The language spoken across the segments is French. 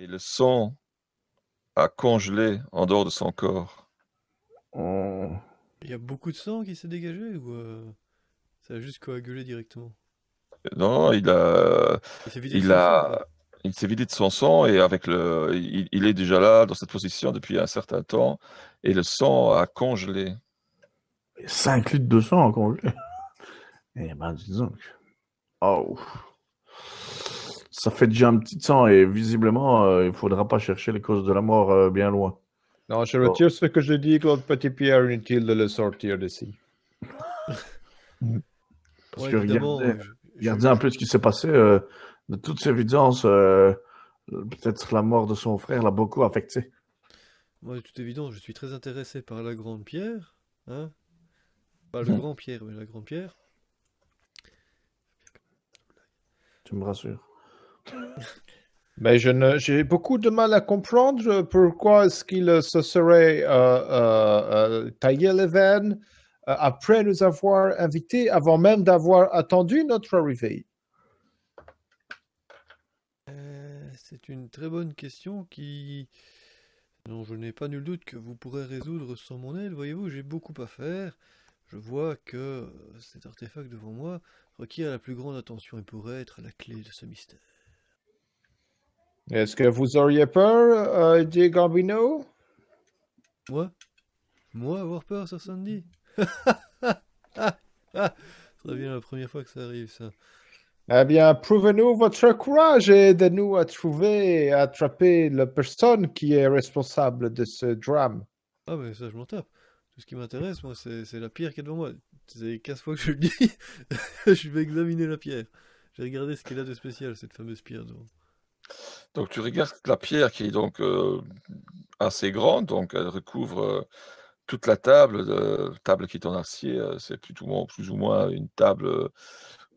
Et le sang a congelé en dehors de son corps. Oh. Il y a beaucoup de sang qui s'est dégagé ou euh, ça a juste coagulé directement? Non, il a, Il s'est vidé de il son sang, a, quoi. il s'est vidé de son sang et avec le, il, il est déjà là dans cette position depuis un certain temps et le sang a congelé. 5 litres de sang en congelé. Eh ben, dis donc. Oh. Ça fait déjà un petit sang et visiblement, euh, il faudra pas chercher les causes de la mort euh, bien loin. Non, je retire ce que je dis, Claude Petit-Pierre, inutile de le sortir d'ici. Parce Ouais, que évidemment, regardez, je- regardez un peu ce qui s'est passé. euh, de toute évidence, euh, peut-être la mort de son frère l'a beaucoup affecté. Moi, de toute évidence, je suis très intéressé par la grande pierre, hein? Pas le Mhm. grand pierre, mais la grande pierre. Tu me rassures. Mais je ne, j'ai beaucoup de mal à comprendre pourquoi est-ce qu'il se serait euh, euh, euh, taillé les veines après nous avoir invités, avant même d'avoir attendu notre arrivée. C'est une très bonne question qui... Non, je n'ai pas nul doute que vous pourrez résoudre sans mon aide. Voyez-vous, j'ai beaucoup à faire. Je vois que cet artefact devant moi requiert la plus grande attention et pourrait être la clé de ce mystère. Est-ce que vous auriez peur, euh, Diego Gambino? Moi? Moi avoir peur, Sir Sandy? Ça devient la première fois que ça arrive, ça. Eh bien, prouvez-nous votre courage et aidez-nous à trouver et à attraper la personne qui est responsable de ce drame. Ah, mais ça, je m'en tape. Tout ce qui m'intéresse, moi, c'est c'est la pierre qui est devant moi. C'est 15 fois que je le dis. Je vais examiner la pierre. J'ai regardé ce qu'elle a de spécial, cette fameuse pierre devant. Donc tu regardes la pierre qui est donc euh, assez grande, donc elle recouvre euh, toute la table, de, table qui est en acier, euh, c'est plus plus ou moins une table euh,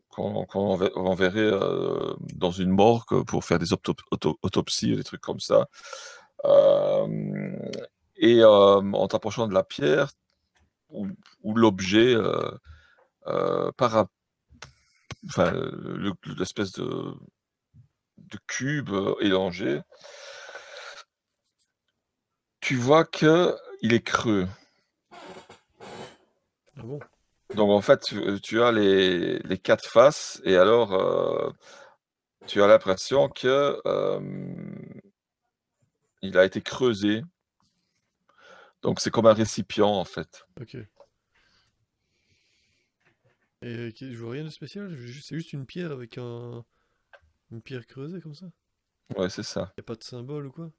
qu'on enver- enverrait euh, dans une morgue pour faire des autop- auto- autopsies, des trucs comme ça. Euh, et euh, en t'approchant de la pierre, ou, l'objet, euh, euh, para- enfin, le- l'espèce de, de cube euh, élongé, tu vois que il est creux. Ah bon? Donc en fait, tu, tu as les, les quatre faces et alors euh, tu as l'impression que euh, il a été creusé. Donc c'est comme un récipient en fait. Ok. Et euh, je vois rien de spécial, c'est juste une pierre avec un... une pierre creusée comme ça? Ouais, c'est ça. Y a pas de symbole ou quoi?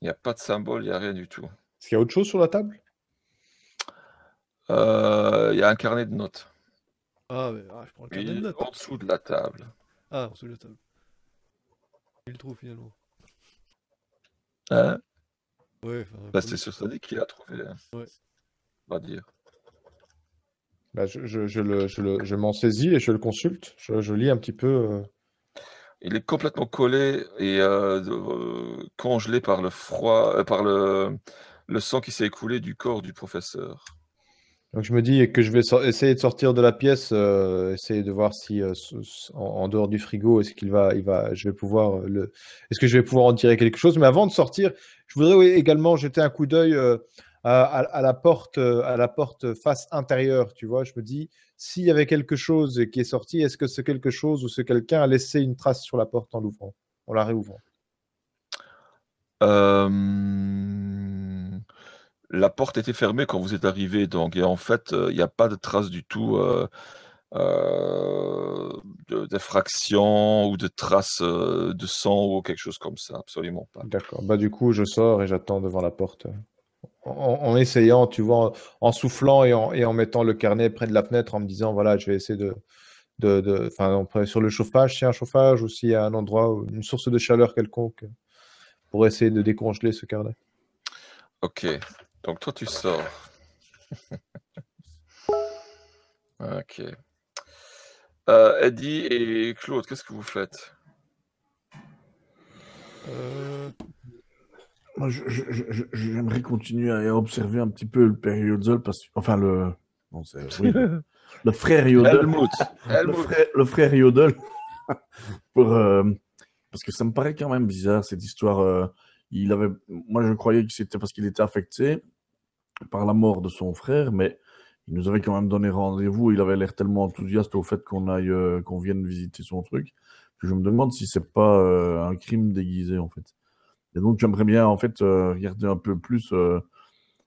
Il n'y a pas de symbole, il n'y a rien du tout. Est-ce qu'il y a autre chose sur la table? Euh, Il y a un carnet de notes. Ah, mais ah, je prends le carnet de notes. en dessous de la table. Ah, en dessous de la table. Il le trouve finalement. Hein? Ouais, enfin, Bah, c'est sur Sonic qu'il a trouvé. hein. Ouais. On va dire. Bah, je, je- je le- je le- je m'en saisis et je le consulte. Je, je lis un petit peu. Il est complètement collé et euh, euh, congelé par le froid, euh, par le, le sang qui s'est écoulé du corps du professeur. Donc je me dis que je vais essayer de sortir de la pièce, essayer de voir si en, dehors du frigo, est-ce qu'il va, il va, je vais pouvoir le, est-ce que je vais pouvoir en tirer quelque chose? Mais avant de sortir, je voudrais également jeter un coup d'œil à, la porte, à la porte face intérieure. Tu vois, je me dis s'il y avait quelque chose qui est sorti, est-ce que ce quelque chose ou ce quelqu'un a laissé une trace sur la porte en l'ouvrant, en la réouvrant? Euh, la porte était fermée quand vous êtes arrivé, donc et en fait, il n'y a pas de trace du tout euh, euh, de- d'effraction ou de traces euh, de sang ou quelque chose comme ça, absolument pas. D'accord. Bah du coup, je sors et j'attends devant la porte. En, en essayant, tu vois, en, en soufflant et en, et en mettant le carnet près de la fenêtre, en me disant, voilà, je vais essayer de, de, de- enfin, sur le chauffage, s'il y a un chauffage ou s'il y a un endroit, où- une source de chaleur quelconque, pour essayer de décongeler ce carnet. Ok, donc toi tu sors. Ok. Euh, Eddie et Claude, qu'est-ce que vous faites? Euh, Moi, j'aimerais continuer à observer un petit peu le père Yodel, parce que, enfin, le, non, c'est, oui, le, le frère Yodel. Helmut, le frère, le frère Yodel pour, euh, Parce que ça me paraît quand même bizarre cette histoire. euh, il avait, moi, je croyais que c'était parce qu'il était affecté par la mort de son frère, mais il nous avait quand même donné rendez-vous. Il avait l'air tellement enthousiaste au fait qu'on aille, euh, qu'on vienne visiter son truc, que je me demande si c'est pas euh, un crime déguisé en fait. Et donc j'aimerais bien en fait euh, regarder un peu plus euh,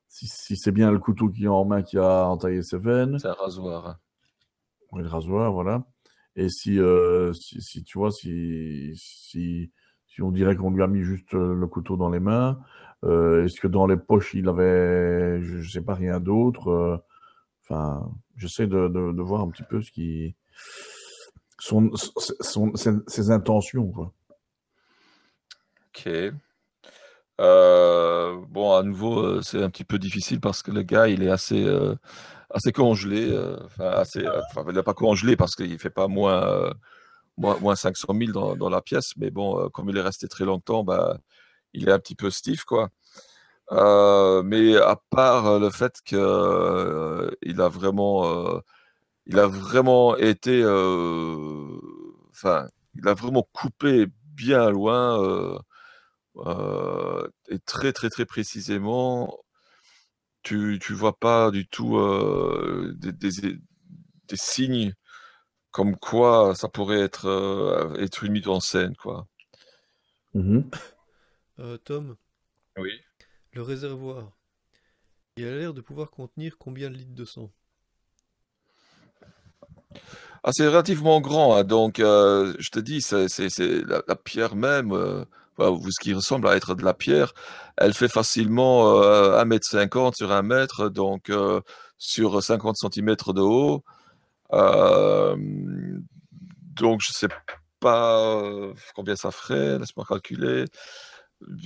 si, si c'est bien le couteau qui est en main qui a entaillé ses veines. C'est un rasoir. Oui, le rasoir, voilà. Et si, euh, si, si tu vois, si, si, si on dirait qu'on lui a mis juste le couteau dans les mains, euh, est-ce que dans les poches il avait, je, je sais pas, rien d'autre euh, Enfin, j'essaie de, de, de voir un petit peu ce qui, son, son, ses, ses intentions, quoi. Ok. Euh, bon, à nouveau, euh, c'est un petit peu difficile parce que le gars, il est assez, euh, assez congelé. Enfin, il n'est pas congelé parce qu'il fait pas moins, moins, moins 500 000 dans, la pièce. Mais bon, comme il est resté très longtemps, bah, il est un petit peu stiff, quoi. Mais à part le fait que euh, il a vraiment, il a vraiment été, enfin, il a vraiment coupé bien loin et très très très précisément. Tu tu vois pas du tout euh, des, des, des signes comme quoi ça pourrait être euh, être une mise en scène, quoi. Euh, Tom, Oui. le réservoir, il a l'air de pouvoir contenir combien de litres de sang? Ah, c'est relativement grand, hein, donc euh, je te dis, c'est la, la pierre même, euh, ou ce qui ressemble à être de la pierre, elle fait facilement euh, 1m50 sur 1 mètre, donc euh, sur 50 cm de haut. Euh, donc je sais pas euh, combien ça ferait, laisse-moi calculer.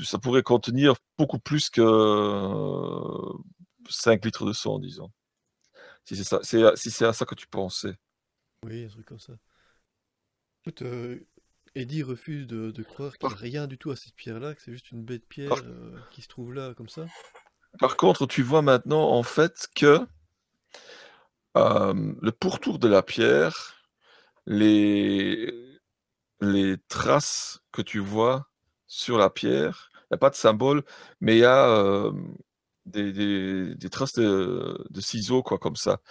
Ça pourrait contenir beaucoup plus que euh, 5 litres de sang, disons. Si c'est ça, si c'est à ça que tu pensais. Oui, un truc comme ça. Écoute, euh, Eddie refuse de, de croire qu'il n'y a rien du tout à cette pierre-là, que c'est juste une baie de pierre euh, qui se trouve là, comme ça. Par contre, tu vois maintenant en fait que euh, le pourtour de la pierre, les, les traces que tu vois sur la pierre, il n'y a pas de symbole, mais il y a euh, des, des- des traces de, de ciseaux, quoi, comme ça.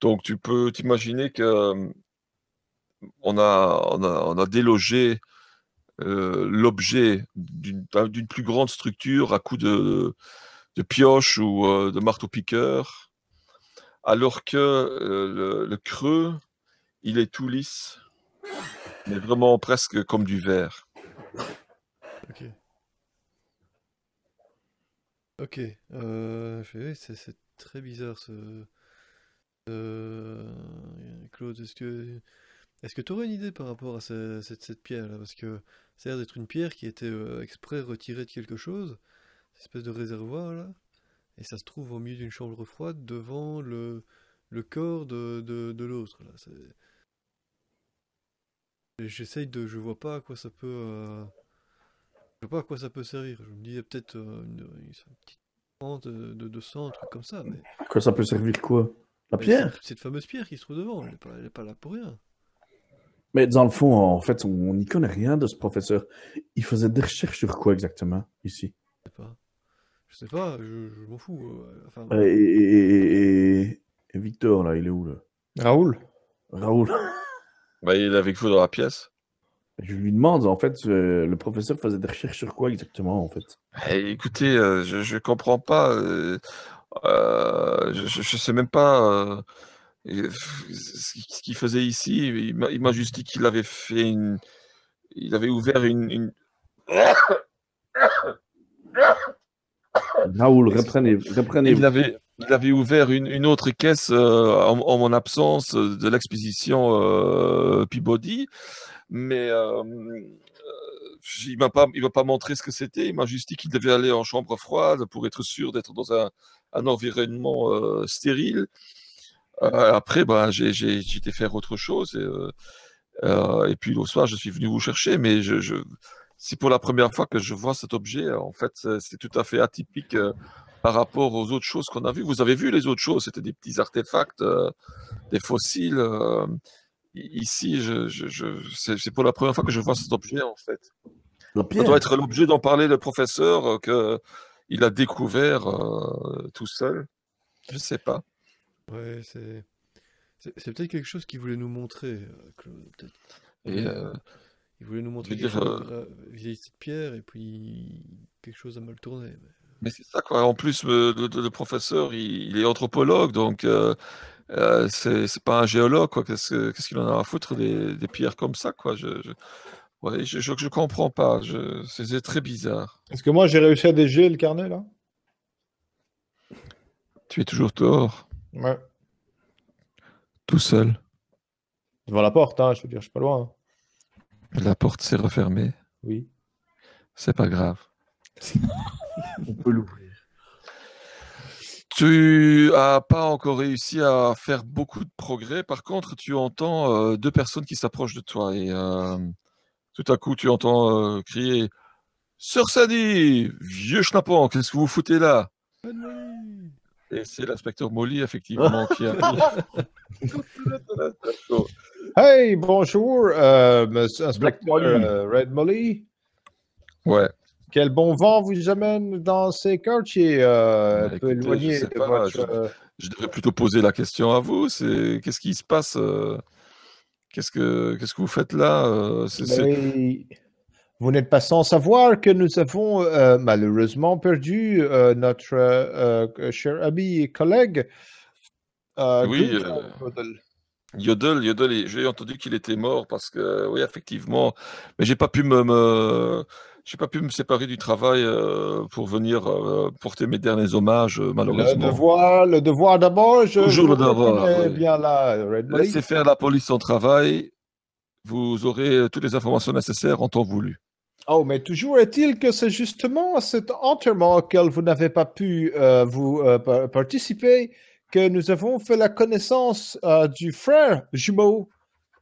Donc tu peux t'imaginer que on a, on a, délogé euh, l'objet d'une plus grande structure à coup de, pioche ou euh, de marteau-piqueur, alors que euh, le, creux, il est tout lisse, mais vraiment presque comme du verre. Ok. Ok. C'est très bizarre ce. Claude, est-ce que est-ce que tu aurais une idée par rapport à ce- cette, cette pierre-là? Parce que ça a l'air d'être une pierre qui était euh, exprès retirée de quelque chose, cette espèce de réservoir là, et ça se trouve au milieu d'une chambre froide devant le, le corps de, de, de l'autre J'essaye de, je vois pas à quoi ça peut. euh, je sais pas à quoi ça peut servir. Je me disais peut-être euh, une, une petite pente de, sang, un truc comme ça, mais, Quoi, ça peut servir quoi? La pierre? cette, fameuse pierre qui se trouve devant, elle n'est pas là pour rien. Mais dans le fond, en fait, on n'y connaît rien de ce professeur. Il faisait des recherches sur quoi exactement, ici? Je sais pas. Je sais pas, je, je m'en fous. euh, enfin, et, et- et- et- et Victor, là, il est où, là? Raoul Raoul Bah, il est avec vous dans la pièce. Je lui demande, en fait, euh, le professeur faisait des recherches sur quoi exactement, en fait? Eh, écoutez, euh, je, je comprends pas. euh, euh, je, je sais même pas euh, ce qu'il faisait ici. Il m'a juste dit qu'il avait fait une. Il avait ouvert une. une- Raoul, reprenez, reprenez. Il avait, il avait ouvert une, une autre caisse euh, en, en mon absence euh, de l'exposition euh, Peabody, mais euh, il m'a pas, il m'a pas montré ce que c'était. Il m'a juste dit qu'il devait aller en chambre froide pour être sûr d'être dans un, un environnement stérile. Euh, après, ben, j'ai, été faire autre chose et, euh, euh, et puis le soir, je suis venu vous chercher, mais je, je, c'est pour la première fois que je vois cet objet. En fait, c'est, tout à fait atypique. euh, par rapport aux autres choses qu'on a vues. Vous avez vu les autres choses, c'était des petits artefacts, euh, des fossiles. euh, ici, je, je, je- c'est pour la première fois que je vois cet objet, en fait. Ça doit être l'objet d'en parler le professeur euh, que il a découvert tout seul. Je sais pas. Ouais, c'est. C'est peut-être quelque chose qu'il voulait nous montrer, euh, Claude. Peut-être. Et euh, Il voulait nous montrer veux quelque dire, chose euh, euh, vis-à-vis de cette pierre, et puis quelque chose a mal tourné. mais- mais c'est ça, quoi. En plus, le, le- le professeur, il, il est anthropologue, donc euh, euh, c'est c'est pas un géologue, quoi. Qu'est-ce que- qu'est-ce qu'il en a à foutre des, des pierres comme ça, quoi? Je, je, ouais, je, je, je comprends pas. Je, c'est c'est très bizarre. Est-ce que moi j'ai réussi à dégeler le carnet là? Tu es toujours dehors, Ouais. tout seul. Devant la porte, hein, je veux dire, je suis pas loin. hein. La porte s'est refermée. Oui. C'est pas grave. On peut l'ouvrir. Tu as pas encore réussi à faire beaucoup de progrès. Par contre, tu entends euh, deux personnes qui s'approchent de toi et euh, tout à coup, tu entends euh, crier Sœur Sadie, vieux schnappant, qu'est-ce que vous foutez là? Et c'est l'inspecteur Molly, effectivement, qui arrive. Hey, bonjour, euh, monsieur inspecteur Molly. euh, Red Molly. ouais. Quel bon vent vous amène dans ces quartiers euh, Bah, un peu je éloignés sais de pas, votre... je- euh, Je devrais plutôt poser la question à vous. C'est qu'est-ce qui se passe euh, Qu'est-ce que qu'est-ce que vous faites là euh, c'est- mais Vous n'êtes pas sans savoir que nous avons euh, malheureusement perdu euh, notre euh, cher ami et collègue. Oui. Yodel, Yodel, j'ai entendu qu'il était mort parce que, oui, effectivement, mais j'ai pas pu me, me- j'ai pas pu me séparer du travail euh, pour venir euh, porter mes derniers hommages, euh, Le malheureusement. devoir, le devoir d'abord, je Toujours le devoir, bien là, Red. Laissez faire la police son travail. Vous aurez euh, toutes les informations nécessaires en temps voulu. Oh, mais toujours est-il que c'est justement à cet enterrement auquel vous n'avez pas pu euh, vous euh, pa- participer que nous avons fait la connaissance euh, du frère jumeau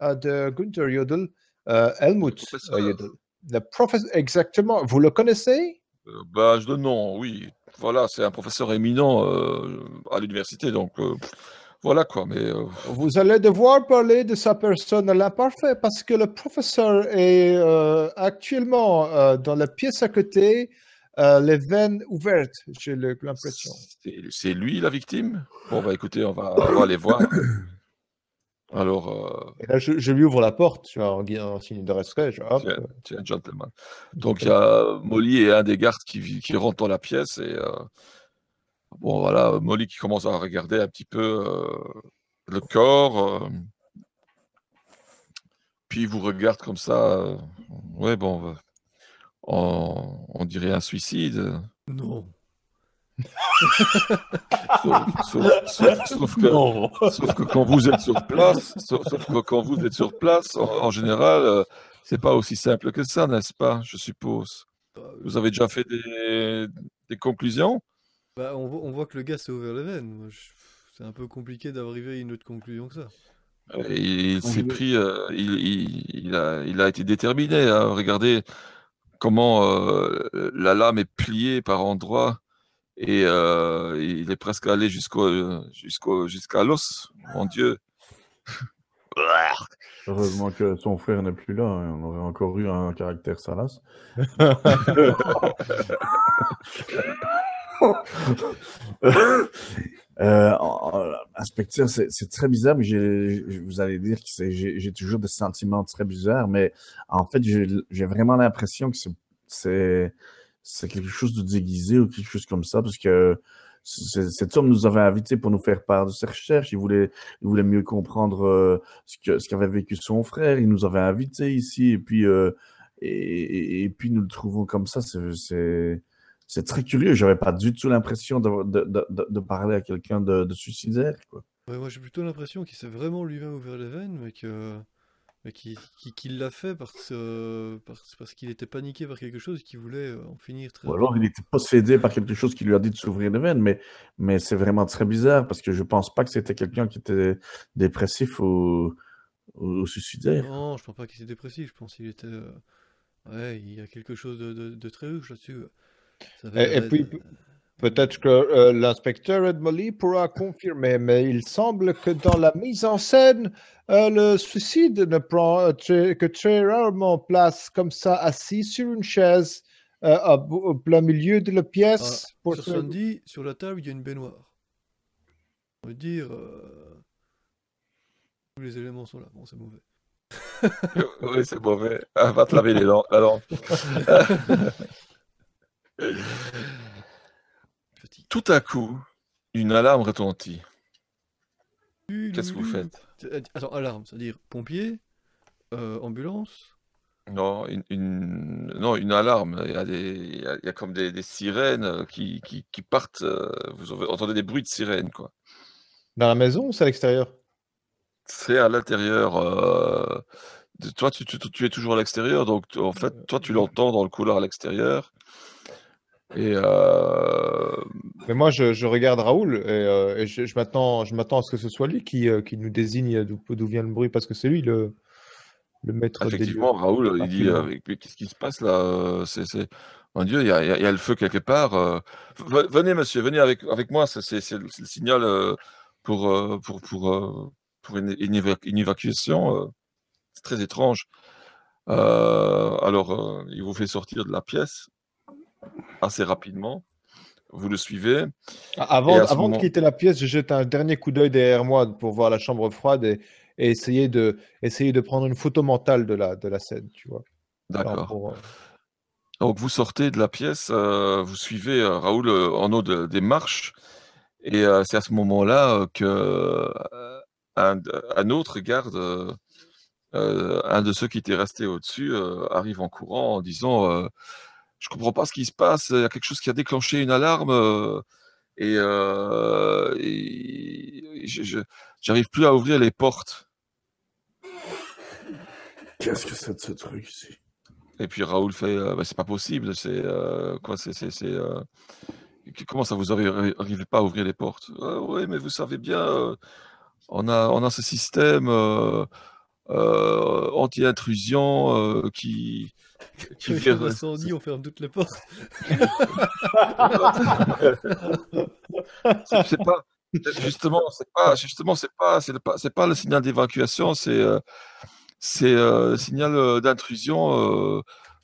de Gunther Jodl, Helmut professeur. Jodl. Le professeur, exactement. Vous le connaissez? Bah, je donne non, oui. Voilà, c'est un professeur éminent à l'université, donc voilà quoi. Mais euh, Vous allez devoir parler de sa personne à l'imparfait parce que le professeur est euh, actuellement euh, dans la pièce à côté, les veines ouvertes, j'ai l'impression. c'est lui la victime? Bon, bah écoutez, on va, on va aller voir. Alors. Et là, je, je lui ouvre la porte, tu vois, en, signe de respect. je- hop. Tiens, tiens, gentleman. Donc, il y a Molly et un des gardes qui, qui rentrent dans la pièce. Et bon, voilà, Molly qui commence à regarder un petit peu euh, le corps. euh, puis il vous regarde comme ça. euh, ouais, bon, on, on dirait un suicide. Non. Sauf, sauf- sauf- sauf que, sauf que quand vous êtes sur place, sauf, que quand vous êtes sur place, en, en général, euh, c'est pas aussi simple que ça, n'est-ce pas Je suppose? Bah, Vous avez déjà fait des, des conclusions? Bah, on, voit, on voit que le gars s'est ouvert les veines. C'est un peu compliqué d'arriver à une autre conclusion que ça. Et Il s'est pris, euh, il, il- il a, il a été déterminé. hein. Regardez comment euh, la lame est pliée par endroits et euh, il est presque allé jusqu'au, jusqu'au, jusqu'à l'os. Mon Dieu. Heureusement que son frère n'est plus là. hein. On aurait encore eu un caractère salace. Euh, c'est très bizarre, mais vous allez dire que j'ai toujours des sentiments très bizarres, mais en fait, j'ai vraiment l'impression que c'est- quelque chose de déguisé ou quelque chose comme ça, parce que cet homme nous avait invités pour nous faire part de ses recherches. Il voulait, mieux comprendre euh, ce qu'avait vécu son frère. Il nous avait invités ici, et puis euh, nous le trouvons comme ça. C'est très curieux. J'avais pas du tout l'impression de, de, de, de- parler à quelqu'un de, de suicidaire. Quoi. Ouais, moi j'ai plutôt l'impression qu'il s'est vraiment lui-même ouvert les veines, mais que mais qu'il qu'il- qu'il l'a fait parce, euh, parce, parce qu'il était paniqué par quelque chose et qu'il voulait euh, en finir très Ou alors il était possédé par quelque chose qui lui a dit de s'ouvrir les veines, mais, mais c'est vraiment très bizarre parce que je pense pas que c'était quelqu'un qui était dépressif ou, ou, suicidaire. Non, je pense pas qu'il était dépressif, je pense qu'il était... euh, Ouais, il y a quelque chose de, de, de très louche là-dessus. Et- puis- Peut-être que euh, l'inspecteur Ed Molly pourra confirmer, mais il semble que dans la mise en scène, euh, le suicide ne prend euh, très- que très rarement place comme ça, assis sur une chaise euh, au plein milieu de la pièce. Ah, pour sur se- Sandy, sur la table, il y a une baignoire. On veut dire. euh, Tous les éléments sont là. Bon, c'est mauvais. oui, c'est mauvais. Ah, va te laver les dents, la lampe. Petit. Tout à coup, une alarme retentit. Qu'est-ce que vous faites? Attends, alarme, c'est-à-dire pompier, euh, ambulance? Non, une, une- non, une alarme. Il y a, des, il y a, il y a comme des, des sirènes euh, qui, qui, qui partent. euh, Vous entendez des bruits de sirènes, quoi. Dans la maison ou c'est à l'extérieur? C'est à l'intérieur. euh, Toi, tu, tu, tu es toujours à l'extérieur, donc en fait, toi, tu l'entends dans le couloir à l'extérieur. Et euh, Mais moi, je, je regarde Raoul et, euh, et je, je m'attends, je m'attends à ce que ce soit lui qui, euh, qui nous désigne d'où vient le bruit, parce que c'est lui le, le maître des effectivement, Raoul, il dit mais qu'est-ce qui se passe là euh, C'est, c'est... Mon Dieu, il y y y a le feu quelque part. euh. Venez, monsieur, venez avec, avec moi. C'est, c'est, c'est le signal euh, pour, pour, pour, pour une, une éva- une évacuation. C'est très étrange. Euh, alors, il vous fait sortir de la pièce assez rapidement. Vous le suivez. Avant, moment- de quitter la pièce, je jette un dernier coup d'œil derrière moi pour voir la chambre froide et, et essayer, de, essayer de prendre une photo mentale de la, de la scène, tu vois. D'accord. euh, Donc vous sortez de la pièce, euh, vous suivez euh, Raoul euh, en haut de- des marches, et c'est à ce moment-là que un, un autre garde, un de ceux qui étaient restés au-dessus, arrive en courant en disant Je comprends pas ce qui se passe, il y a quelque chose qui a déclenché une alarme, euh, et, euh, et je- je- j'arrive plus à ouvrir les portes. Qu'est-ce que c'est de ce truc ici? Et puis Raoul fait, euh, Bah, c'est pas possible, c'est quoi, c'est, comment ça vous n'arrivez pas à ouvrir les portes? Oui, mais vous savez bien, on a, on a ce système euh, anti-intrusion euh, qui, qui vire- un incendie, on ferme toutes les portes. c'est, pas, justement, c'est pas, justement, c'est pas, c'est pas, c'est pas le signal d'évacuation, c'est, euh, c'est euh, le signal d'intrusion. euh,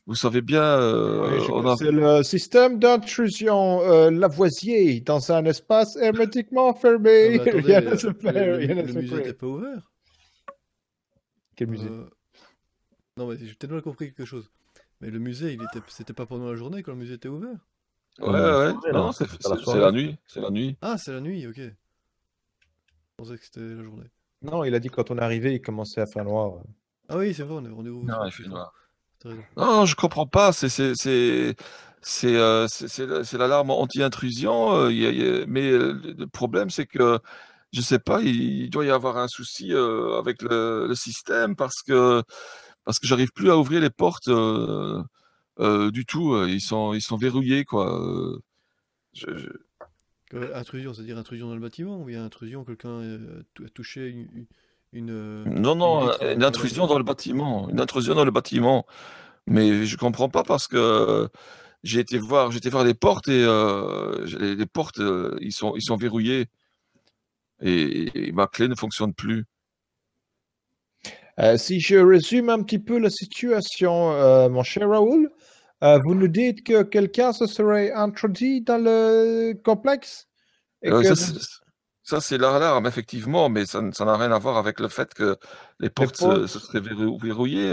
vous savez bien, euh, oui, on a, C'est le système d'intrusion euh, Lavoisier dans un espace hermétiquement fermé. Non, mais attendez, Rien le, le- le musée n'était pas ouvert. Quel musée Euh, Non, mais j'ai peut-être mal compris quelque chose. Mais le musée, il était, c'était pas pendant la journée quand le musée était ouvert? ouais, Ouais, ouais, soirée, non, c'est, C'est la c'est- c'est soirée. la nuit, c'est la nuit. Ah, c'est la nuit, ok. Je pensais que c'était la journée. Non, il a dit quand on est arrivé, il commençait à faire noir. Ah oui, c'est vrai, on est, ouvert. Non, il fait noir. Non, je comprends pas. C'est c'est c'est c'est euh, c'est c'est la- c'est l'alarme anti-intrusion. euh, il y a- il y a- mais euh, le problème, c'est que je sais pas. Il, il doit y avoir un souci euh, avec le, le système parce que parce que j'arrive plus à ouvrir les portes euh, euh, du tout. euh, Ils sont ils sont verrouillés quoi. euh, je- je- Euh, intrusion, c'est-à-dire intrusion dans le bâtiment ou il y a intrusion, quelqu'un euh, a touché une. euh, Non, non, une dans intrusion la- dans le bâtiment, une intrusion dans le bâtiment. Mais je comprends pas parce que j'ai été voir, été voir les portes et euh, les, les portes, euh, ils sont, ils sont verrouillés et, et ma clé ne fonctionne plus. Euh, si je résume un petit peu la situation, euh, mon cher Raoul, euh, vous nous dites que quelqu'un se serait introduit dans le complexe et que ça, c'est- l'alarme, effectivement, mais ça n'a rien à voir avec le fait que les portes se, portes- se seraient verrou- verrouillées.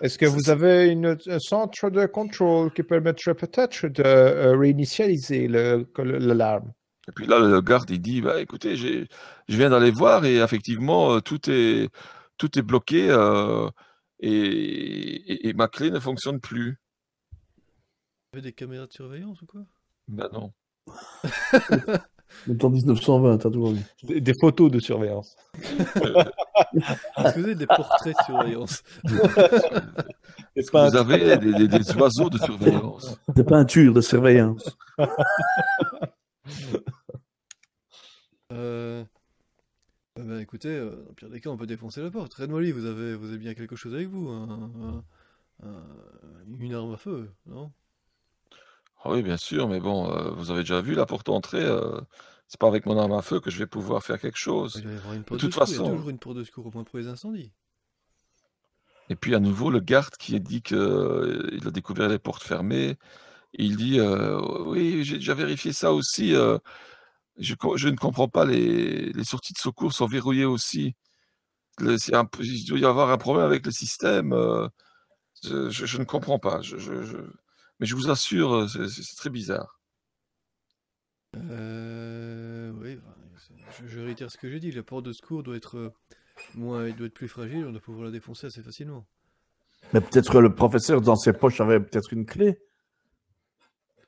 est-ce que vous avez une, un centre de contrôle qui permettrait peut-être de réinitialiser l'alarme? Et puis là, le garde, il dit, bah, écoutez, j'ai, je viens d'aller voir et effectivement, euh, tout est, tout est bloqué euh, et, et- et ma clé ne fonctionne plus. Il y avait des caméras de surveillance ou quoi? Ben non. On est en 1920, t'as tout vu. des, des photos de surveillance. Est-ce que vous avez des portraits de surveillance? Est-ce Vous avez des, des- des oiseaux de surveillance? Des peintures de surveillance. Euh... eh ben, écoutez, euh, dans le pire des cas, on peut défoncer la porte. Red Molly, vous avez, vous avez bien quelque chose avec vous un- un- un- Une arme à feu, non? Ah oui, bien sûr, mais bon, euh, vous avez déjà vu la porte d'entrée. euh, c'est pas avec mon arme à feu que je vais pouvoir faire quelque chose. Il va y avoir une De toute de secours. Il y a façon. toujours une porte de secours, au moins pour les incendies. Et puis à nouveau, le garde qui a dit qu'il a découvert les portes fermées, il dit euh, Oui, j'ai déjà vérifié ça aussi. euh, je, ne comprends pas, les, les sorties de secours sont verrouillées aussi. Le- un il doit y avoir un problème avec le système. euh, je, je- je ne comprends pas. Je, je- je- mais je vous assure, c'est très bizarre. Euh, oui, je, je réitère ce que j'ai dit. La porte de secours doit être moins, doit être plus fragile. On doit pouvoir la défoncer assez facilement. Mais peut-être que le professeur, dans ses poches, avait peut-être une clé.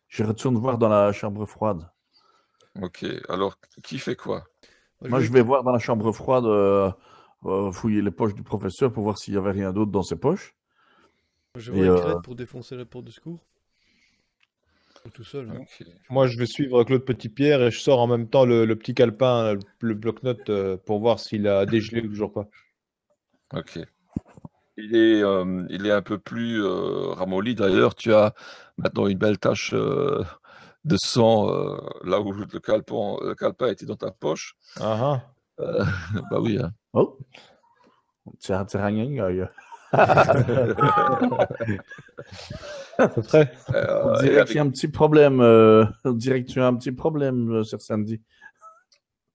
Je retourne voir dans la chambre froide. Ok, alors qui fait quoi? Moi, je vais voir dans la chambre froide, euh, euh, fouiller les poches du professeur pour voir s'il y avait rien d'autre dans ses poches. Je et, vois euh, Crête pour défoncer la porte de secours. Tout seul. hein. Moi, je vais suivre Claude Petitpierre et je sors en même temps le, le petit calepin, le, le bloc-notes euh, pour voir s'il a dégelé ou toujours pas. Ok. Il est, euh, il est un peu plus euh, ramolli. D'ailleurs, tu as maintenant une belle tache euh, de sang euh, là où le calepin, le calepin était dans ta poche. Ah Euh, bah oui. hein. Oh Tiens, tiens, rien, ah, c'est vrai. Euh, On dirait avec- qu'il y a un petit problème. euh, on dirait que tu as un petit problème, euh, sur samedi.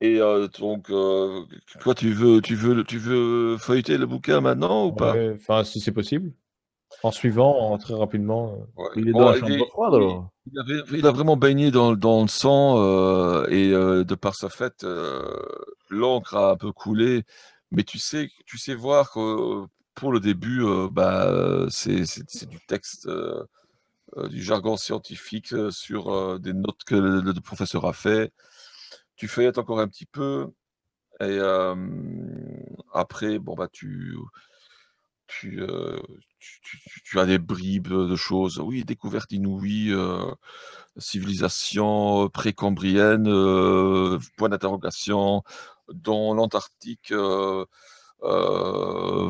Et, euh, donc, euh, toi, tu veux, tu veux, tu veux feuilleter le bouquin maintenant ou pas? Ouais, Enfin, si c'est possible. En suivant, en- très rapidement. euh. Ouais. Il est Bon, dans la il chambre est- froide, il- alors. Il, avait- il a vraiment baigné dans, dans le sang euh, et euh, de par fait, euh, l'encre a un peu coulé. Mais tu sais, tu sais voir que euh, pour le début, euh, bah, euh, c'est du texte, euh, euh, du jargon scientifique euh, sur euh, des notes que le, le professeur a fait. Tu feuillettes encore un petit peu et après, bon bah tu tu, euh, tu, tu- tu- as des bribes de choses. Oui, découverte inouïe, euh, civilisation précambrienne, euh, point d'interrogation, dans l'Antarctique,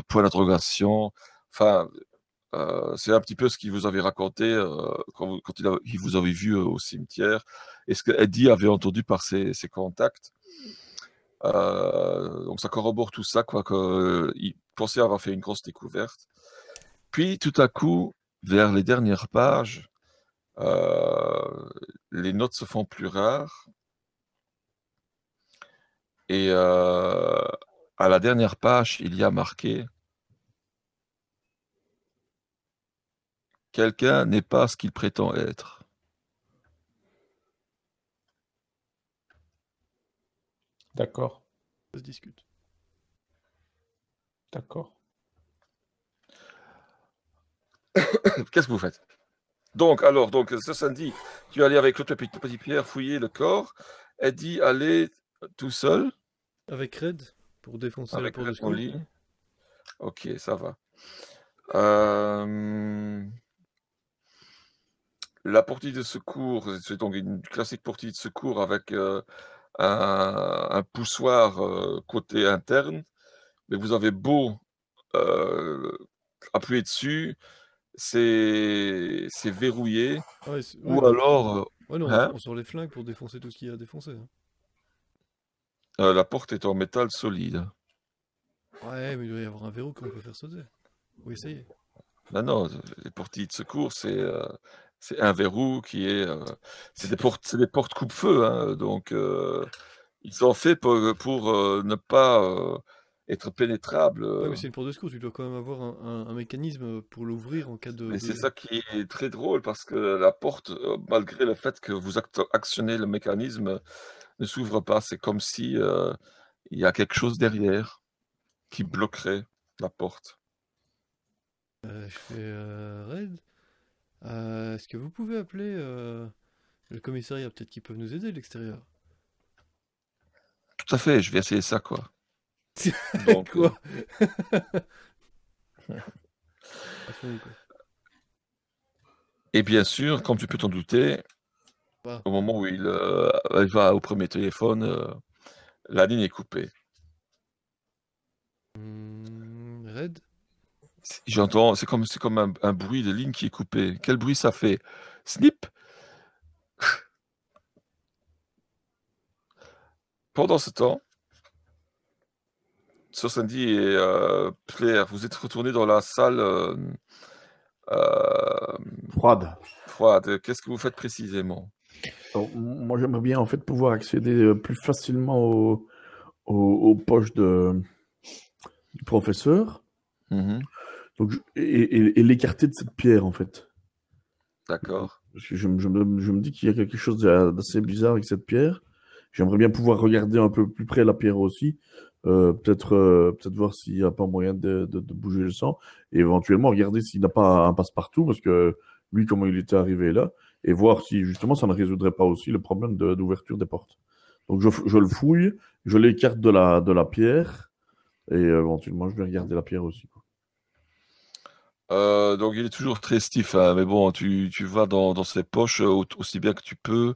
point d'interrogation. Enfin, euh, c'est un petit peu ce qu'il vous avait raconté euh, quand, il, vous avait vu euh, au cimetière et ce que Eddie avait entendu par ses, ses contacts? Donc ça corrobore tout ça, quoi, qu'il pensait avoir fait une grosse découverte. Puis tout à coup, vers les dernières pages, les notes se font plus rares. Et à la dernière page, il y a marqué Quelqu'un n'est pas ce qu'il prétend être. D'accord. Ça se discute. D'accord. Qu'est-ce que vous faites? Donc, alors, donc, ce samedi, tu es allé avec l'autre petit, Pierre fouiller le corps. Eddie allait tout seul Avec Red pour défoncer avec la porte de. Ok, ça va. Euh, La portée de secours, c'est donc une classique portée de secours avec euh, un, un poussoir euh, côté interne, mais vous avez beau euh, appuyer dessus, c'est verrouillé, Ah ouais, ou ouais, alors ouais, non, hein? on sort les flingues pour défoncer tout ce qu'il y a à défoncer. hein. la porte est en métal solide. Ouais, mais il doit y avoir un verrou qu'on peut faire sauter? Oui, est. Non, non, les portilles de secours, c'est euh, c'est un verrou qui est. euh, c'est des portes, des portes coupe-feu, hein, donc euh, ils sont faits pour, pour euh, ne pas être pénétrables. Ouais, c'est une porte de secours, tu dois quand même avoir un, un- un mécanisme pour l'ouvrir en cas de. Mais de- c'est ça qui est très drôle parce que la porte, malgré le fait que vous actionnez le mécanisme, ne s'ouvre pas. C'est comme si il y a quelque chose derrière qui bloquerait la porte. Je fais Red. Euh, Est-ce que vous pouvez appeler euh, le commissariat? Peut-être qu'ils peuvent nous aider de l'extérieur. Tout à fait, je vais essayer ça, quoi. Donc, Quoi? Et bien sûr, comme tu peux t'en douter, Ah. au moment où il, euh, il va au premier téléphone, euh, la ligne est coupée. Hmm, Red J'entends, c'est comme, c'est comme un, bruit de ligne qui est coupé. Quel bruit ça fait? Snip Pendant ce temps, sur Sandy et euh, vous êtes retournés dans la salle euh, euh, froide. Froide. Qu'est-ce que vous faites précisément? Moi, j'aimerais bien en fait pouvoir accéder euh, plus facilement aux, poches de, du professeur. Mmh donc, et, et- et l'écarter de cette pierre en fait. D'accord. Parce que je, me- je me, je me dis qu'il y a quelque chose d'a- d'assez bizarre avec cette pierre. J'aimerais bien pouvoir regarder un peu plus près la pierre aussi. Euh, peut-être euh, peut-être voir s'il n'y a pas moyen de, de- de bouger le sang. Et éventuellement regarder s'il n'a pas un passe-partout, parce que lui, comment il était arrivé là. Et voir si justement ça ne résoudrait pas aussi le problème de- d'ouverture des portes. Donc je, le fouille, je l'écarte de la, de la pierre. Et éventuellement je vais regarder la pierre aussi. quoi. Euh, donc il est toujours très stiff, hein, mais bon, tu, tu vas dans, dans ses poches euh, au- aussi bien que tu peux.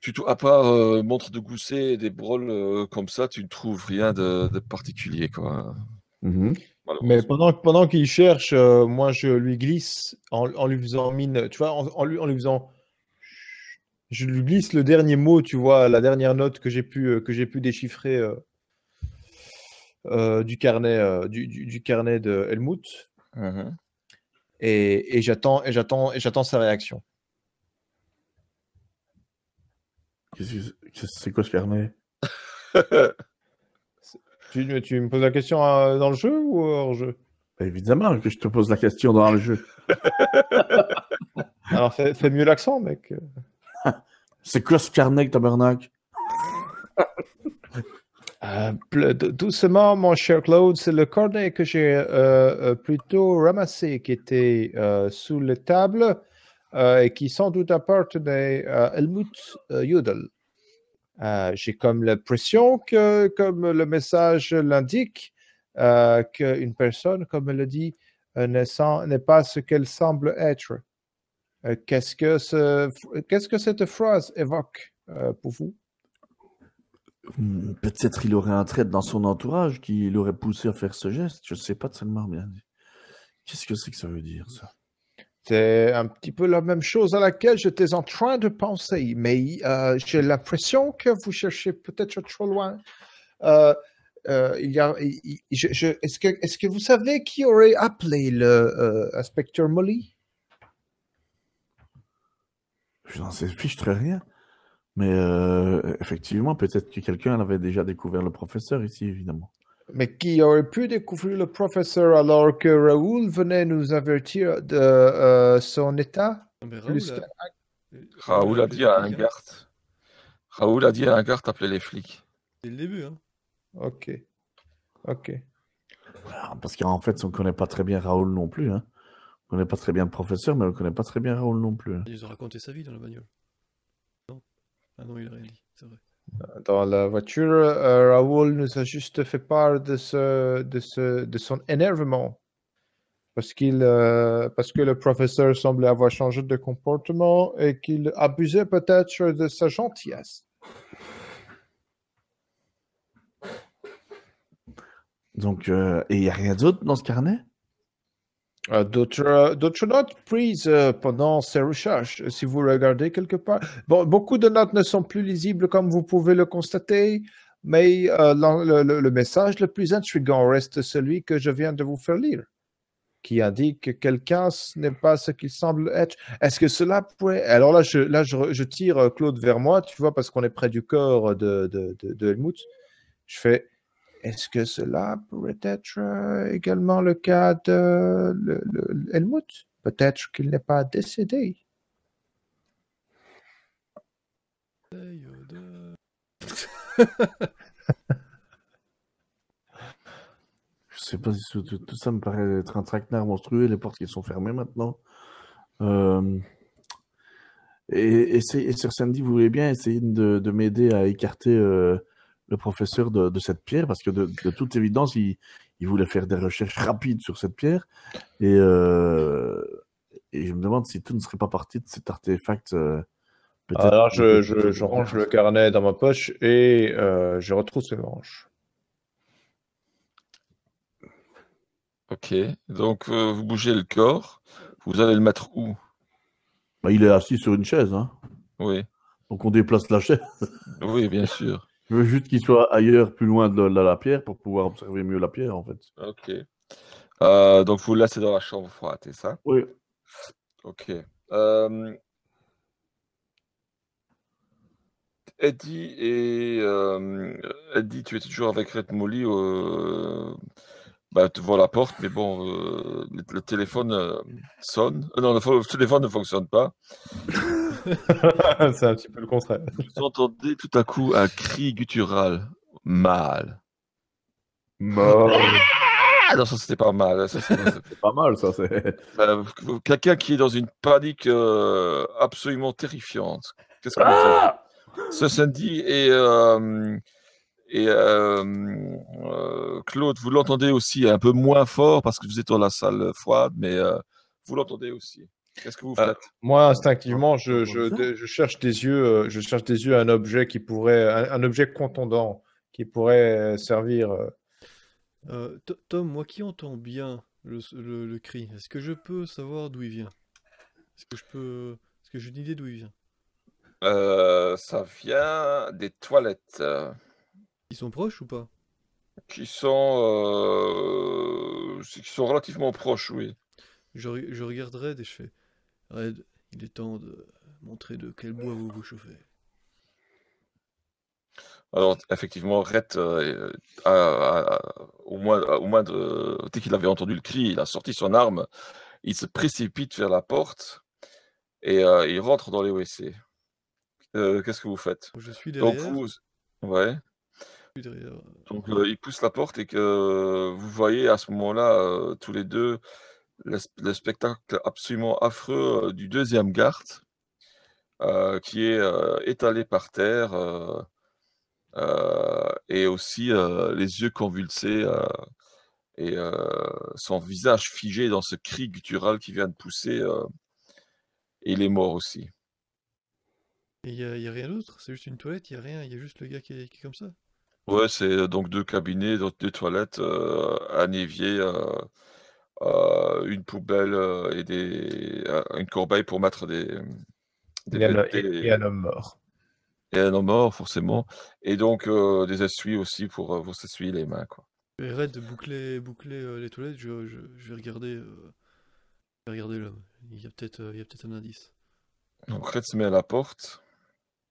Tu, à part euh, montre de gousset et des broles euh, comme ça, tu ne trouves rien de, de particulier, quoi. Mhm. Mais pendant, pendant qu'il cherche, euh, moi je lui glisse en, en lui faisant mine, tu vois, en, en lui, en lui faisant. Je lui glisse le dernier mot, tu vois, la dernière note que j'ai pu, euh, que j'ai pu déchiffrer euh, euh, du carnet, euh, du, du- du carnet de Helmut. Mhm. Et, et j'attends, et j'attends, et j'attends sa réaction. Qu'est-ce que c'est- quoi ce carnet? Tu, me- tu me poses la question euh, dans le jeu ou hors jeu? Bah, Évidemment que je te pose la question dans le jeu. Alors fais, fais mieux l'accent, mec. C'est quoi ce carnet, tabernacle? Euh, doucement, mon cher Claude, c'est le cornet que j'ai euh, euh, plutôt ramassé, qui était sous la table et qui sans doute appartenait à Helmut Jodl. J'ai comme l'impression que, comme le message l'indique, qu'une personne, comme elle le dit, n'est pas ce qu'elle semble être. Qu'est-ce, que cette phrase évoque pour vous? Hmm, Peut-être il aurait un trait dans son entourage qui l'aurait poussé à faire ce geste. Je sais pas tellement bien. Qu'est-ce que c'est que ça veut dire, ça? C'est un petit peu la même chose à laquelle j'étais en train de penser, mais euh, j'ai l'impression que vous cherchez peut-être trop loin. Euh, euh, il y a, est-ce que, est-ce que vous savez qui aurait appelé le euh, inspecteur Molly? Je n'en sais fiche très rien. Mais euh, effectivement, peut-être que quelqu'un avait déjà découvert le professeur ici, évidemment. Mais qui aurait pu découvrir le professeur alors que Raoul venait nous avertir de euh, son état? Mais Raoul a- Raoul a dit à un garde. Raoul a dit à un garde d'appeler les flics. Dès le début, hein. Ok. Ok. Ah, Parce qu'en fait, on ne connaît pas très bien Raoul non plus. Hein. On ne connaît pas très bien le professeur, mais on ne connaît pas très bien Raoul non plus. hein. Ils ont raconté sa vie dans la bagnole. Ah non, il a rien dit, c'est vrai. Dans la voiture, euh, Raoul nous a juste fait part de, ce, de, ce, de son énervement. Parce, qu'il, euh, parce que le professeur semblait avoir changé de comportement et qu'il abusait peut-être de sa gentillesse. Donc, euh, et il n'y a rien d'autre dans ce carnet? D'autres d'autres notes prises euh, pendant ces recherches, si vous regardez quelque part? Beaucoup de notes ne sont plus lisibles comme vous pouvez le constater, mais euh, le, message le plus intriguant reste celui que je viens de vous faire lire, qui indique que quelqu'un n'est pas ce qu'il semble être. Est-ce que cela pourrait... Alors là, je, là, je, re- je tire euh, Claude vers moi, tu vois, parce qu'on est près du corps de Helmut. Je fais, est-ce que cela pourrait être euh, également le cas de le- le- Helmut? Peut-être qu'il n'est pas décédé. Je sais pas si tout, tout- tout ça me paraît être un traquenard monstrueux, les portes qui sont fermées maintenant. Euh, Et, et, c'est- et Sir Sandy voulait bien essayer de, de m'aider à écarter euh, le professeur de, de cette pierre, parce que de, de toute évidence, il, il voulait faire des recherches rapides sur cette pierre. Et, euh, et je me demande si tout ne serait pas parti de cet artefact. euh, Alors, je, peut-être- je, je range le carnet dans ma poche et euh, je retrousse mes manches. Ok, donc euh, vous bougez le corps. Vous allez le mettre où? Bah, il est assis sur une chaise, hein. Oui, donc on déplace la chaise. oui, bien sûr. Je veux juste qu'il soit ailleurs, plus loin de la, la pierre, pour pouvoir observer mieux la pierre, en fait. Ok. Euh, donc vous le laissez dans la chambre froide, c'est ça? Oui. Ok. Euh, Eddie et euh, Eddie, tu es toujours avec Red Molly euh, bah, devant la porte, mais bon, euh, le, le téléphone sonne. Non, le téléphone ne fonctionne pas. c'est un petit peu le contraire. Vous entendez tout à coup un cri guttural, mâle. Bah, Ah non, ça c'était pas mal. Ça, c'est- pas mal, ça. C'est... Euh, Quelqu'un qui est dans une panique euh, absolument terrifiante. Qu'est-ce que vous faites Ah Ce Sandy et, euh, et Claude, vous l'entendez aussi un peu moins fort parce que vous êtes dans la salle froide, mais vous l'entendez aussi. Qu'est-ce que vous Euh, faites? Moi, instinctivement, je, cherche des yeux, euh, je cherche des yeux un objet qui pourrait, un, un objet contondant qui pourrait euh, servir. euh, To- Tom, moi qui entends bien le, le- le cri, est-ce que je peux savoir d'où il vient? Est-ce que je peux... Est-ce que j'ai une idée d'où il vient? Euh, Ça vient des toilettes Ils sont proches ou pas? qui sont, euh, qui sont relativement proches, oui. Je, je regarde Red et je fais Red, il est temps de montrer de quel bois vous vous chauffez. Alors, effectivement, Rhett, euh, a- a- a- au moins, au moins de- dès qu'il avait entendu le cri, il a sorti son arme, il se précipite vers la porte et euh, il rentre dans les WC. Euh, Qu'est-ce que vous faites? Je suis Donc, derrière, vous, ouais. je suis derrière. Donc, euh, il pousse la porte et que vous voyez à ce moment-là, tous les deux, le, sp- le spectacle absolument affreux euh, du deuxième garde euh, qui est euh, étalé par terre euh, et aussi les yeux convulsés et son visage figé dans ce cri guttural qui vient de pousser. et il est mort aussi. Et il y a, rien d'autre? C'est juste une toilette, il y a rien, il y a juste le gars qui est, qui est comme ça? Ouais, c'est donc deux cabinets, donc deux toilettes, un évier, euh, une poubelle euh, et des, euh, une corbeille pour mettre des, des, et, un, vêt- et- et des- un homme mort. et un homme mort, forcément. Et donc euh, des essuies aussi pour, euh, pour s'essuyer les mains, quoi. Et Red, boucler, boucler euh, les toilettes, je, je, je vais regarder, euh, je vais regarder l'homme. Il y a peut-être euh, il y a peut-être un indice. Donc Red se met à la porte.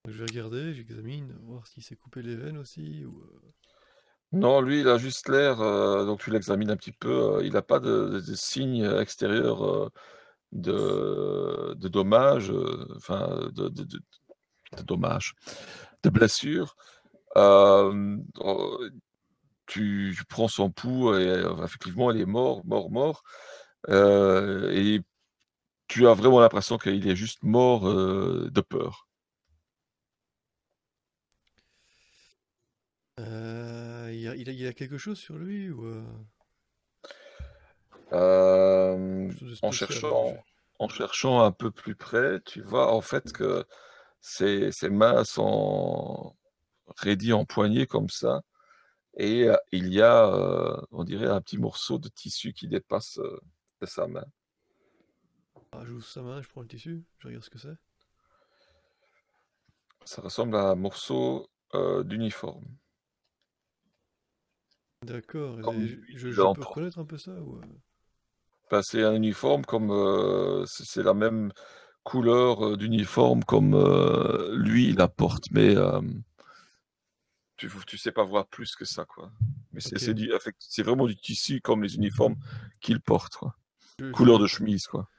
Je vais regarder, j'examine, voir s'il s'est coupé les veines aussi. Ou, euh, Non, lui, il a juste l'air, euh, donc tu l'examines un petit peu, euh, il n'a pas de, signes extérieurs euh, de, dommages, de, dommages, de blessures. Euh, tu, prends son pouls et effectivement, il est mort, mort, mort. Et tu as vraiment l'impression qu'il est juste mort de peur. Il y a, il a, il a quelque chose sur lui ou euh, Euh, en cherchant, en cherchant un peu plus près, tu vois en fait que ses, ses mains sont raidies en poignée comme ça, et euh, il y a, euh, on dirait, un petit morceau de tissu qui dépasse euh, de sa main. Ah, j'ouvre sa main, je prends le tissu, je regarde ce que c'est. Ça ressemble à un morceau d'uniforme. D'accord, je, je- peux reconnaître un peu ça ou euh, Ben, c'est un uniforme comme euh, c'est c'est la même couleur euh, d'uniforme comme euh, lui il apporte, mais euh, tu, tu sais pas voir plus que ça, quoi. Mais c'est Ok. c'est du- effect- c'est vraiment du tissu comme les uniformes qu'il porte, quoi. je- Couleur de chemise, quoi.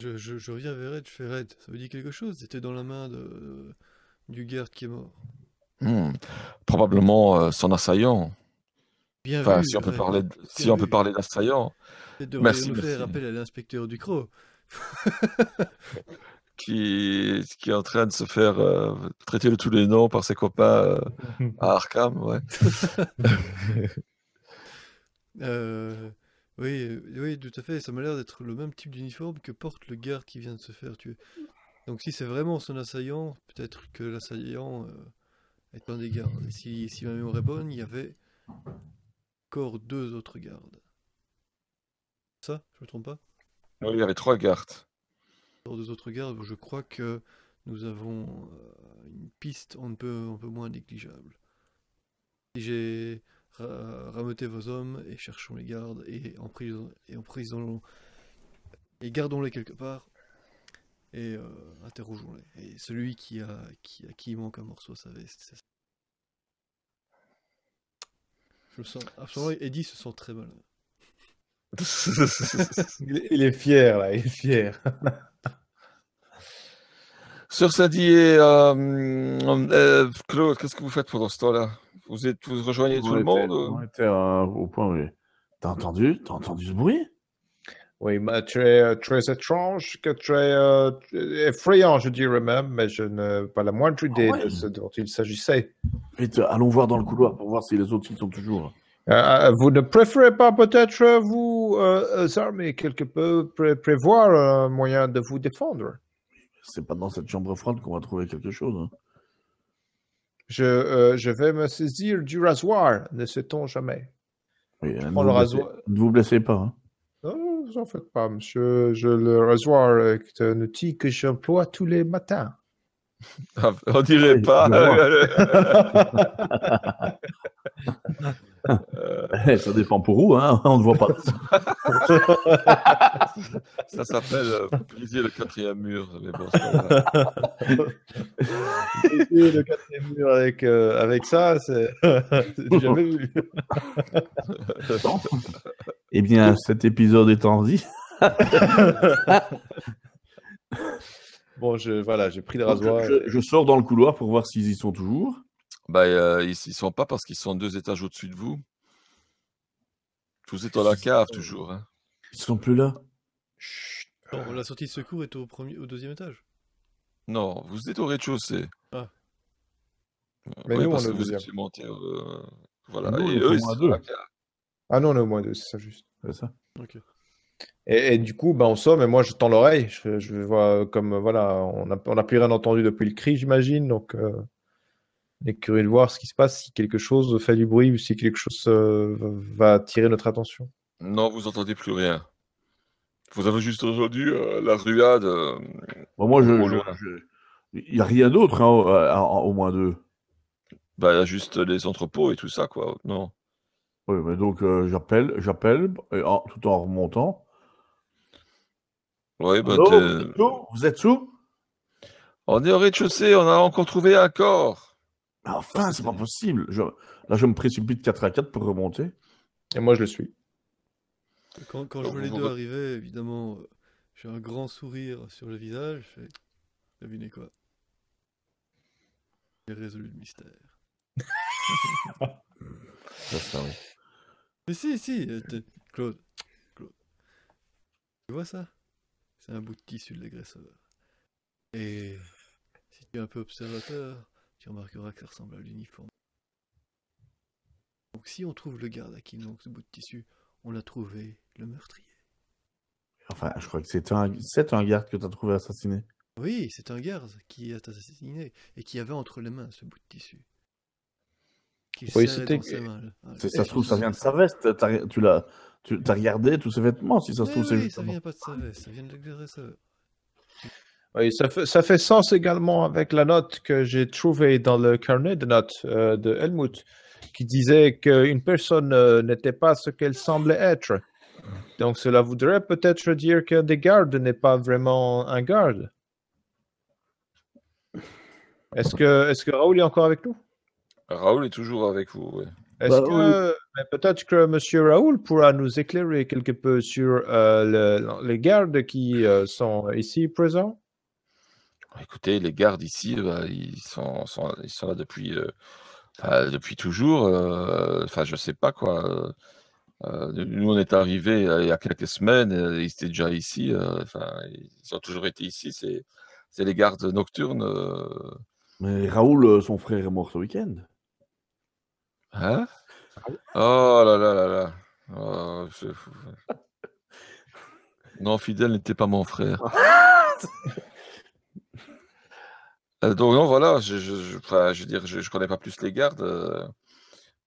je, je- je reviens vers Red, je fais Red, ça vous dit quelque chose? C'était dans la main de, du garde qui est mort. Hmm. Probablement euh, son assaillant. Bien Enfin, vu, si on peut Red, parler, de- si on peut parler d'assaillant, Merci, faire merci. appel à l'inspecteur Ducrot. qui, qui est en train de se faire euh, traiter de tous les noms par ses copains euh, à Arkham, ouais. Euh, oui, euh, oui, tout à fait. Ça m'a l'air d'être le même type d'uniforme que porte le garde qui vient de se faire tuer. Donc, si c'est vraiment son assaillant, peut-être que l'assaillant euh, est un des gardes. Et si, si ma mémoire est bonne, il y avait encore deux autres gardes. Ça, je me trompe pas? Oui, il y avait trois gardes. Encore deux autres gardes, je crois que nous avons euh, une piste on ne peut, un peu moins négligeable. J'ai ra- rameuté vos hommes et cherchons les gardes et en prison et en prison et gardons-les quelque part et euh, interrogeons-les. Et celui qui a qui à qui manque un morceau, ça va. c'est- c'est- Je me sens absolument. Eddie se sent très mal. Il est, fier, là, il est fier. Sur Sadie et euh, euh, Claude, qu'est-ce que vous faites pendant ce temps-là? Vous, êtes, vous rejoignez tout le monde On euh était euh, au point où... T'as entendu T'as entendu ce bruit? Oui, bah, très, euh, très étrange, que très euh, effrayant, je dirais même, mais je n'ai pas la moindre idée ouais. de ce dont il s'agissait. Vite, allons voir dans le couloir pour voir si les autres ils sont toujours. Euh, euh, vous ne préférez pas peut-être vous euh, armer quelque peu, pré- prévoir un moyen de vous défendre? C'est pas dans cette chambre froide qu'on va trouver quelque chose. hein. je, euh, je vais me saisir du rasoir, ne sait-on jamais. Oui, ne, prends vous le blessez, rasoir. ne vous blessez pas. hein. Vous en faites pas, monsieur. Je, le rasoir est un outil que j'emploie tous les matins. Ah, On dirait Oui, pas. Euh, Ça dépend pour où, hein on ne voit pas. ça s'appelle euh, briser le quatrième mur. Mais bon. Et le quatrième mur avec, euh, avec ça, c'est c'est jamais vu. Bon. Eh bien, cet épisode étant dit, Bon, je, voilà, j'ai pris le rasoir. je, je sors dans le couloir pour voir s'ils y sont toujours. bah, euh, ils, ils sont pas parce qu'ils sont deux étages au-dessus de vous. Vous êtes dans la cave toujours. Hein. Ils sont plus là. Non, la sortie de secours est au premier, au deuxième étage. Non, vous êtes au rez-de-chaussée. Ah. Mais Ouais, nous, on parce est que au vous deuxième. êtes monté. euh, voilà. Nous, on Et est eux, au ils sont deux. la cave. Ah non, on est au moins deux, c'est ça juste. C'est ça. Ok. Et, et du coup, bah, on sort, mais moi, je tends l'oreille. Je, je vois comme, voilà, on n'a on a plus rien entendu depuis le cri, j'imagine. Donc, euh, on est curieux de voir ce qui se passe, si quelque chose fait du bruit ou si quelque chose euh, va attirer notre attention. Non, vous entendez plus rien. Vous avez juste entendu euh, la ruade. euh, Bon, moi, je, il n'y a rien d'autre, hein, au, moins deux. bah, il y a juste les entrepôts et tout ça, quoi. Non. Oui, mais donc euh, j'appelle, j'appelle, tout en remontant. Oui, bah, vous êtes où? On est au rez-de-chaussée, on a encore trouvé un corps. Mais Enfin, c'est pas possible. Je- là, je me précipite 4 à 4 pour remonter. Et moi, je le suis. Quand, quand je vois les deux re- arriver, évidemment, euh, j'ai un grand sourire sur le visage. Je fais, devinez quoi? J'ai résolu le mystère. Ça, ça, oui. Mais si, si, euh, Claude. Tu vois ça? C'est un bout de tissu de l'agresseur. Et si tu es un peu observateur, tu remarqueras que ça ressemble à l'uniforme. Donc si on trouve le garde à qui manque ce bout de tissu, on a trouvé le meurtrier. Enfin, je crois que c'est un, un garde que tu as trouvé assassiné. Oui, c'est un garde qui est assassiné et qui avait entre les mains ce bout de tissu. Qu'il Oui, c'était- le- ça se trouve, ça vient de sa veste. Tu l'as, tu as regardé tous ses vêtements, si ça se trouve, c'est oui, ça vient pas de sa veste, ça vient de. Oui, ça fait, ça fait sens également avec la note que j'ai trouvée dans le carnet de notes euh, de Helmut, qui disait qu'une personne euh, n'était pas ce qu'elle semblait être. Donc cela voudrait peut-être dire que des gardes n'est pas vraiment un garde. Est-ce que, est-ce que Raoul est encore avec nous? Raoul est toujours avec vous, oui. Est-ce Bah, que peut-être que Monsieur Raoul pourra nous éclairer quelque peu sur euh, le- les gardes qui euh, sont ici présents? Écoutez, les gardes ici, bah, ils, sont, sont- ils sont là depuis, euh, enfin, depuis toujours. euh, Enfin, je sais pas quoi. nous, on est arrivés euh, il y a quelques semaines, euh, ils étaient déjà ici. euh, Enfin, ils ont toujours été ici. C'est, les gardes nocturnes. euh, Mais Raoul, son frère, est mort ce week-end. Hein? Oh là là là là. Oh, je- Non, Fidèle n'était pas mon frère. Euh, donc non, voilà, je, je, je, enfin, je veux dire, je, connais pas plus les gardes, euh,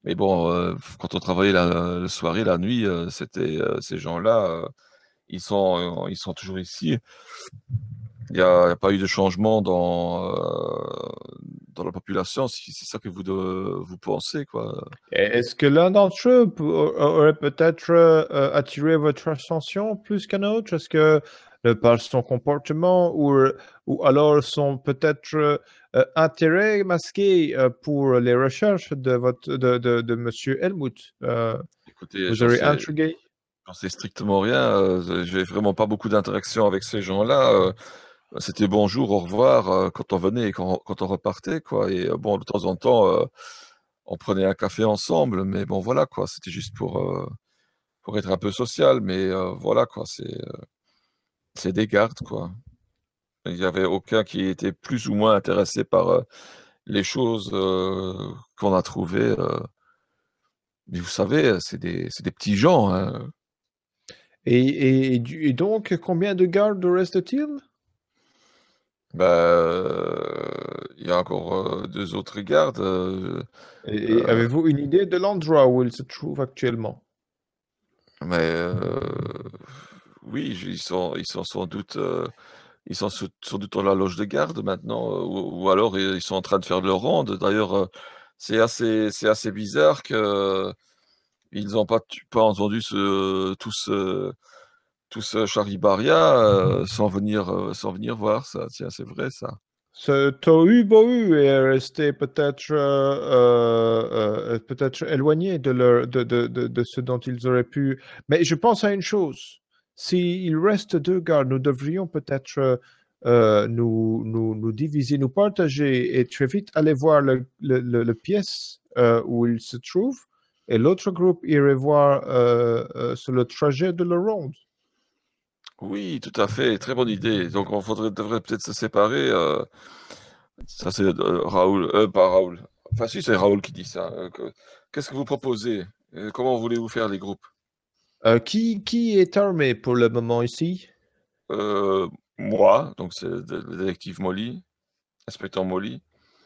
mais bon, euh, quand on travaillait la, la soirée, la nuit, c'était ces gens-là, ils sont, ils sont toujours ici. Il n'y a, pas eu de changement dans, dans la population, si c'est ça que vous, de- vous pensez, quoi. Est-ce que l'un d'entre eux aurait peut-être euh, attiré votre attention plus qu'un autre? Est-ce que euh, par son comportement ou, ou alors son peut-être euh, intérêt masqué pour les recherches de votre de, de, de Monsieur Helmut? Écoutez, vous aurez sais, intrigué? j'en sais strictement rien. j'ai vraiment pas beaucoup d'interaction avec ces gens-là. C'était bonjour, au revoir euh, quand on venait et quand, on repartait, quoi. Et euh, bon, de temps en temps, euh, on prenait un café ensemble, mais bon, voilà, quoi. C'était juste pour, être un peu social, mais voilà, quoi. C'est des gardes, quoi. Il n'y avait aucun qui était plus ou moins intéressé par les choses qu'on a trouvées. Mais vous savez, c'est des, petits gens, hein. Et donc, combien de gardes reste-t-il? Bah, euh, il y a encore euh, deux autres gardes. euh, Et, et euh, avez-vous une idée de l'endroit où il se trouve actuellement? mais euh, oui, j- ils sont, ils sont sans doute, euh, ils sont sans sans doute dans la loge de garde maintenant, euh, ou, ou alors ils ils sont en train de faire leur ronde. D'ailleurs, euh, c'est assez, c'est assez bizarre que ils n'ont pas, tu- pas entendu ce, tout ce, tout ce charibaria euh, sans venir, euh, sans venir voir ça. Tiens, c'est vrai ça. Ce tohu-bohu est resté peut-être euh, peut-être éloigné de, ce dont ils auraient pu. Mais je pense à une chose. S'il reste deux gardes, nous devrions peut-être nous, nous, diviser, nous partager et très vite aller voir le, pièce où il se trouve. Et l'autre groupe irait voir sur le trajet de la ronde. Oui, tout à fait, très bonne idée. Donc on faudrait, devrait peut-être se séparer. euh, ça c'est euh, Raoul, euh, pas Raoul. Enfin si, c'est Raoul qui dit ça. euh, que- Qu'est-ce que vous proposez? Euh, Comment voulez-vous faire les groupes? Euh, qui, qui est armé pour le moment ici? Euh, moi, donc c'est le le détective Molly, inspecteur Molly.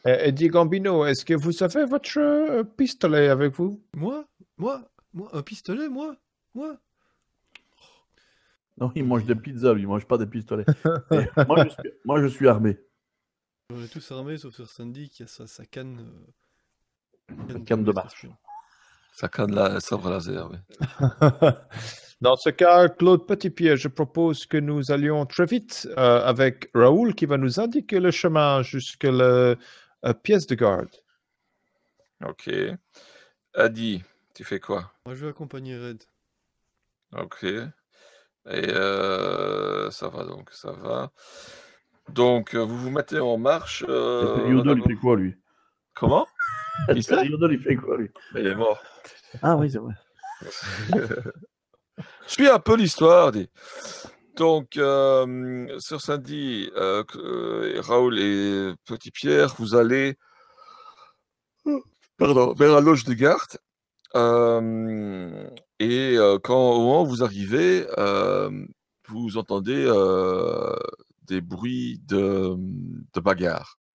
Euh, Eddie Gambino, est-ce que vous avez votre euh, pistolet avec vous? Moi? Moi? Moi? Un pistolet? Moi? Moi? Non, il mange des pizzas, lui, il mange pas des pistolets. Et moi, je suis, moi, je suis armé. On est tous armés sauf sur Sandy qui a sa, sa canne. euh, canne de marche. Ça canne la sabre laser. oui. Dans ce cas, Claude Petitpierre, je propose que nous allions très vite euh, avec Raoul qui va nous indiquer le chemin jusqu'à la euh, pièce de garde. Ok. Adi, tu fais quoi? Moi je vais accompagner Red. Ok. Et euh, ça va donc, ça va. Donc euh, vous vous mettez en marche. Euh, il fait quoi, lui? Comment? Periodol, il fait quoi, lui? Il est mort. Ah oui, c'est vrai. Je suis un peu l'histoire. dis. Donc, euh, sur que- euh, Raoul et Petit Pierre, vous allez pardon, vers la loge de garde. Euh, et euh, quand au moment vous arrivez, euh, vous entendez euh, des bruits de, de bagarre.